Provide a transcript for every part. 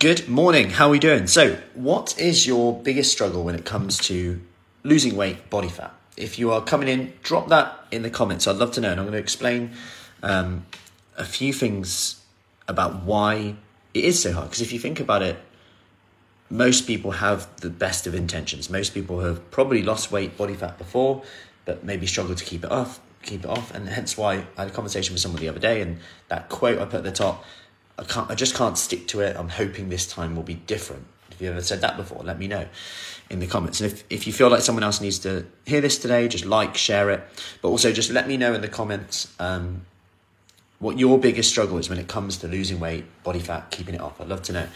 Good morning. How are we doing? So, what is your biggest struggle when it comes to losing weight, body fat? If you are coming in, drop that in the comments. I'd love to know, and I'm going to explain um, a few things about why it is so hard. Because if you think about it, most people have the best of intentions. Most people have probably lost weight, body fat before, but maybe struggle to keep it off, keep it off, and hence why I had a conversation with someone the other day, and that quote I put at the top I can't. I just can't stick to it. I'm hoping this time will be different. If you ever said that before, let me know in the comments. And if, if you feel like someone else needs to hear this today, just like, share it. But also just let me know in the comments um, what your biggest struggle is when it comes to losing weight, body fat, keeping it off. I'd love to know.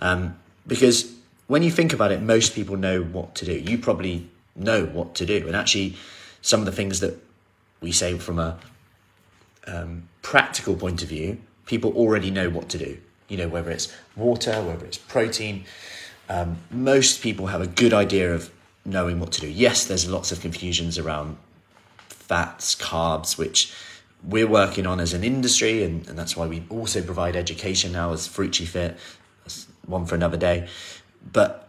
Um, because when you think about it, most people know what to do. You probably know what to do. And actually, some of the things that we say from a um, practical point of view people already know what to do. You know, whether it's water, whether it's protein. Um, most people have a good idea of knowing what to do. Yes, there's lots of confusions around fats, carbs, which we're working on as an industry, and, and that's why we also provide education now as Fruity Fit. That's one for another day. But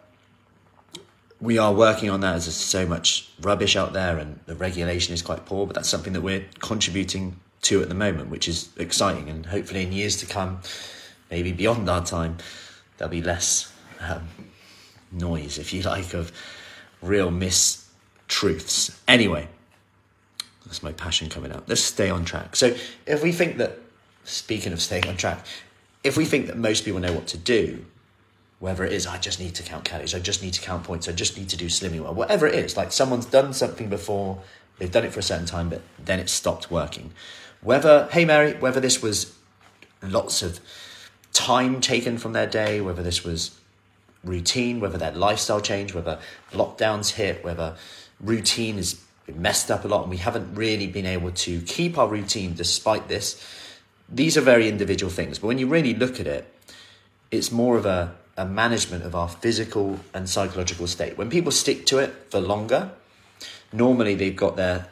we are working on that as there's so much rubbish out there and the regulation is quite poor, but that's something that we're contributing to at the moment, which is exciting. And hopefully, in years to come, maybe beyond our time, there'll be less um, noise, if you like, of real mistruths. Anyway, that's my passion coming out. Let's stay on track. So, if we think that, speaking of staying on track, if we think that most people know what to do, whether it is I just need to count calories, I just need to count points, I just need to do Slimming World, whatever it is, like someone's done something before, they've done it for a certain time, but then it stopped working. Whether, hey Mary, whether this was lots of time taken from their day, whether this was routine, whether their lifestyle changed, whether lockdowns hit, whether routine been messed up a lot and we haven't really been able to keep our routine despite this. These are very individual things, but when you really look at it, it's more of a, a management of our physical and psychological state. When people stick to it for longer, normally they've got their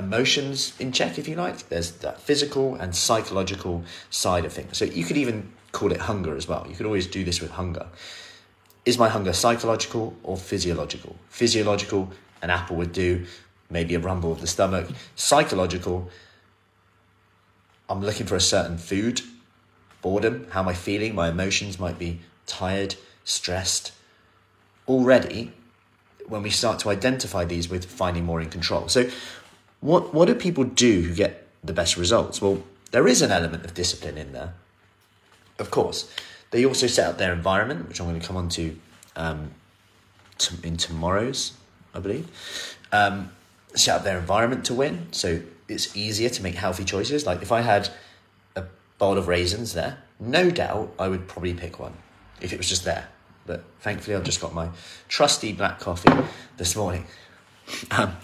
emotions in check, if you like. There's that physical and psychological side of things. So you could even call it hunger as well. You could always do this with hunger. Is my hunger psychological or physiological? Physiological, an apple would do, maybe a rumble of the stomach. Psychological, I'm looking for a certain food, boredom, how am I feeling? My emotions might be tired, stressed. Already, when we start to identify these, with finding more in control. So, what, what do people do who get the best results? Well, there is an element of discipline in there, of course. They also set up their environment, which I'm going to come on to um, in tomorrow's, I believe. Um, set up their environment to win, so it's easier to make healthy choices. Like if I had a bowl of raisins there, no doubt I would probably pick one if it was just there. But thankfully, I've just got my trusty black coffee this morning. Um,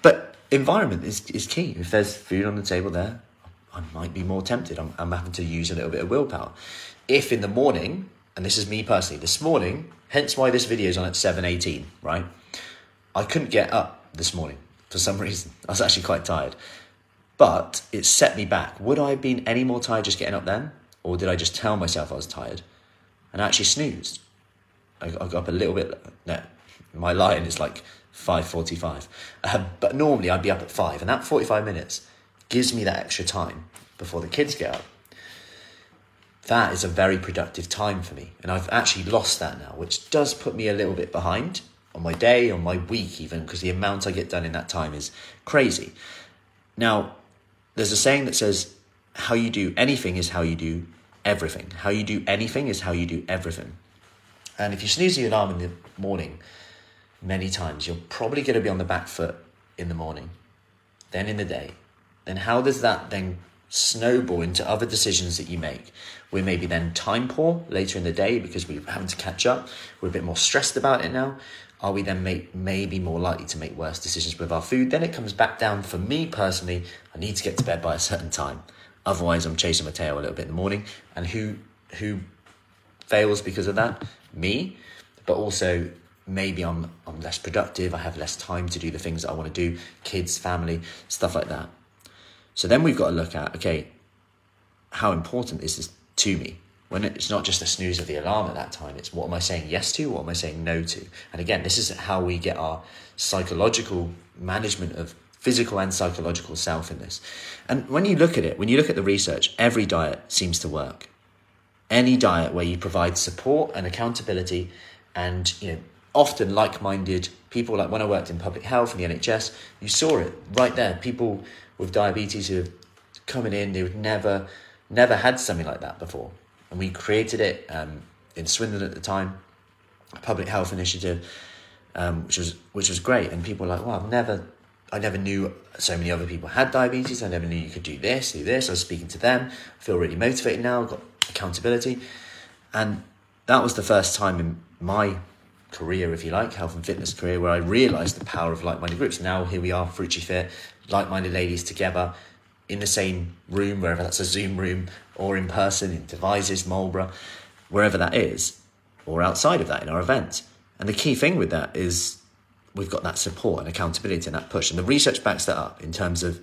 but environment is, is key. If there's food on the table there, I might be more tempted. I'm, I'm having to use a little bit of willpower. If in the morning, and this is me personally, this morning, hence why this video is on at 7.18, right? I couldn't get up this morning for some reason. I was actually quite tired. But it set me back. Would I have been any more tired just getting up then? Or did I just tell myself I was tired and actually snoozed? I, I got up a little bit. No, my line is like 5.45. Um, but normally I'd be up at 5, and that 45 minutes gives me that extra time before the kids get up. That is a very productive time for me, and I've actually lost that now, which does put me a little bit behind on my day, on my week, even because the amount I get done in that time is crazy. Now, there's a saying that says, How you do anything is how you do everything. How you do anything is how you do everything. And if you snooze the alarm in the morning, many times, you're probably going to be on the back foot in the morning, then in the day. Then how does that then snowball into other decisions that you make? We're maybe then time poor later in the day because we're having to catch up. We're a bit more stressed about it now. Are we then make, maybe more likely to make worse decisions with our food? Then it comes back down for me personally. I need to get to bed by a certain time. Otherwise, I'm chasing my tail a little bit in the morning. And who who fails because of that? Me, but also maybe I'm I'm less productive, I have less time to do the things that I want to do, kids, family, stuff like that. So then we've got to look at okay, how important is this to me? when it's not just a snooze of the alarm at that time, it's what am I saying yes to, what am I saying no to? And again, this is how we get our psychological management of physical and psychological self in this. And when you look at it, when you look at the research, every diet seems to work. Any diet where you provide support and accountability and you know often like-minded people like when I worked in public health and the NHS, you saw it right there. People with diabetes who have coming in, they would never never had something like that before and we created it um, in Swindon at the time, a public health initiative, um, which was which was great. And people were like, "Well, I've never, I never knew so many other people had diabetes. I never knew you could do this, do this." I was speaking to them. I feel really motivated now. I've got accountability, and that was the first time in my career, if you like, health and fitness career, where I realised the power of like-minded groups. Now here we are, Fruity Fit, like-minded ladies together in the same room, wherever that's a Zoom room, or in person in Devizes, Marlborough, wherever that is, or outside of that in our event. And the key thing with that is we've got that support and accountability and that push. And the research backs that up in terms of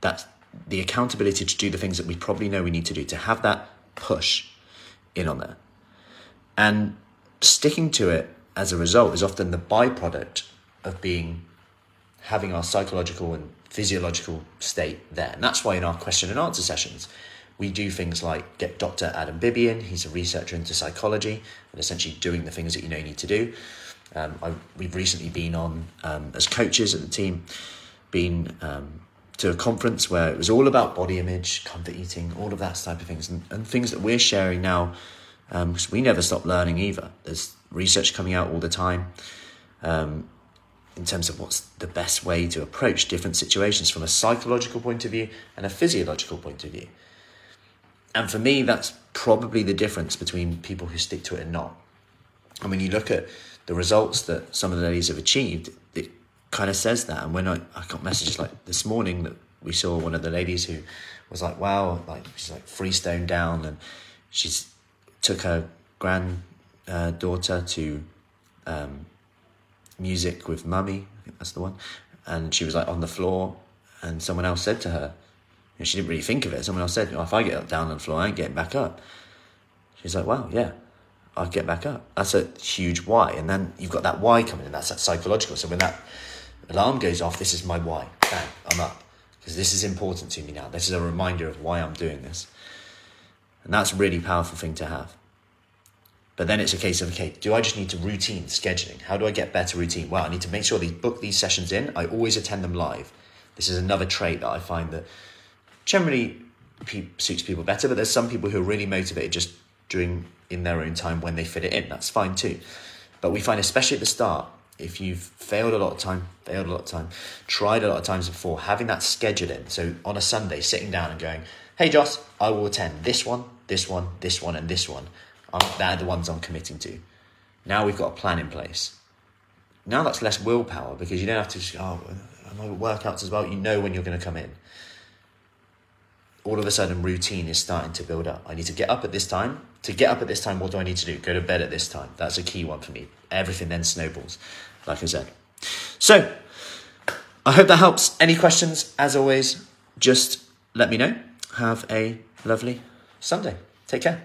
that the accountability to do the things that we probably know we need to do, to have that push in on there. And sticking to it as a result is often the byproduct of being having our psychological and physiological state there. And that's why in our question and answer sessions, we do things like get Dr. Adam Bibian, he's a researcher into psychology and essentially doing the things that you know you need to do. Um, I, we've recently been on, um, as coaches at the team, been um, to a conference where it was all about body image, comfort eating, all of that type of things, and, and things that we're sharing now, because um, we never stop learning either. There's research coming out all the time. Um, in terms of what's the best way to approach different situations from a psychological point of view and a physiological point of view. And for me, that's probably the difference between people who stick to it and not. And when you look at the results that some of the ladies have achieved, it kind of says that. And when I, I got messages like this morning that we saw one of the ladies who was like, wow, like she's like freestone down and she's took her granddaughter uh, to um, music with mummy, I think that's the one. And she was like on the floor, and someone else said to her, and she didn't really think of it. Someone else said, "If I get down on the floor, I ain't getting back up." She's like, "Wow, yeah, I'll get back up." That's a huge why, and then you've got that why coming in. That's that psychological. So when that alarm goes off, this is my why. Bang, I'm up because this is important to me now. This is a reminder of why I'm doing this, and that's a really powerful thing to have. But then it's a case of okay, do I just need to routine scheduling? How do I get better routine? Well, I need to make sure these book these sessions in. I always attend them live. This is another trait that I find that generally suits people better. But there's some people who are really motivated just doing in their own time when they fit it in. That's fine too. But we find, especially at the start, if you've failed a lot of time, failed a lot of time, tried a lot of times before, having that scheduled in. So on a Sunday, sitting down and going, "Hey, Joss, I will attend this one, this one, this one, and this one." I'm, they're the ones I'm committing to. Now we've got a plan in place. Now that's less willpower because you don't have to just, oh, my workouts as well. You know when you're going to come in. All of a sudden, routine is starting to build up. I need to get up at this time. To get up at this time, what do I need to do? Go to bed at this time. That's a key one for me. Everything then snowballs, like I said. So, I hope that helps. Any questions, as always, just let me know. Have a lovely Sunday. Take care.